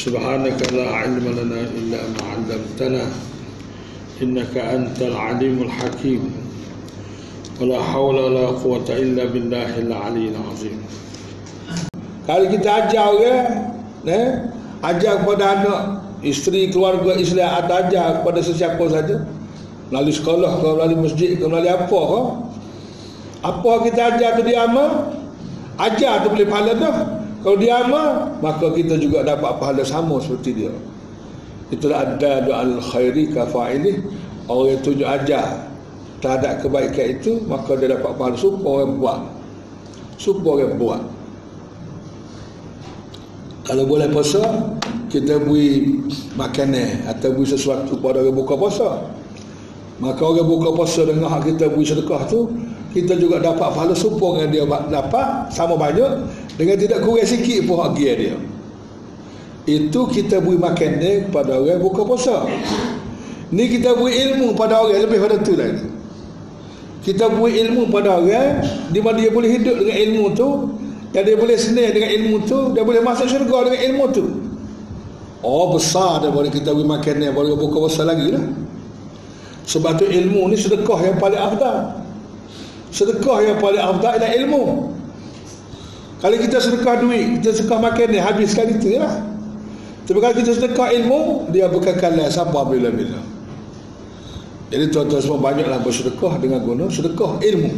سبحانك لا علم لنا إلا ما علمتنا إنك أنت العليم الحكيم ولا حول ولا قوة إلا بالله العلي العظيم Kalau kita ajar orang, eh, ajar kepada anak, isteri, keluarga Islam atau ajar kepada sesiapa saja, melalui sekolah ke, melalui masjid ke, melalui apa ke, apa kita ajar tu dia amal, ajar tu boleh pahala dah. Kalau dia amal, maka kita juga dapat pahala sama seperti dia. Itulah ada doa al-khairi kafa'ilih. Orang yang tunjuk ajar terhadap kebaikan itu, maka dia dapat pahala supaya orang buat. Supaya orang buat. Kalau boleh puasa, kita beri makanan atau beri sesuatu pada orang buka puasa. Maka orang buka puasa dengan hak kita beri sedekah tu, kita juga dapat pahala supaya dia dapat sama banyak dengan tidak kurang sikit pun hak dia. Itu kita beri makanan kepada orang buka puasa. Ni kita beri ilmu pada orang lebih pada tu lagi. Kita beri ilmu pada orang di mana dia boleh hidup dengan ilmu tu dan dia boleh senang dengan ilmu tu Dia boleh masuk syurga dengan ilmu tu Oh besar dia boleh kita beri makan ni Boleh buka besar lagi lah Sebab tu ilmu ni sedekah yang paling afdal Sedekah yang paling afdal ialah ilmu Kalau kita sedekah duit Kita sedekah makan ni habis sekali tu lah Tapi kalau kita sedekah ilmu Dia berkekalan sampai bila-bila Jadi tuan-tuan semua banyaklah bersedekah dengan guna sedekah ilmu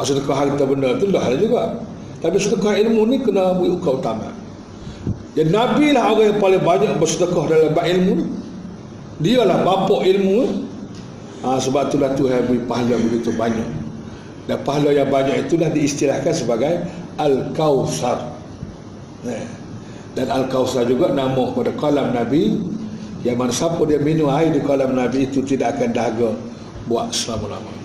Sedekah harta benda tu lah juga tapi sedekah ilmu ni kena beri ukau utama. Jadi Nabi lah orang yang paling banyak bersedekah dalam bab ilmu ni. Dia lah bapak ilmu. Ha, sebab itulah Tuhan beri pahala begitu banyak. Dan pahala yang banyak itulah diistilahkan sebagai Al-Kawthar. Dan Al-Kawthar juga nama pada kalam Nabi. Yang mana siapa dia minum air di kalam Nabi itu tidak akan dahaga buat selama-lamanya.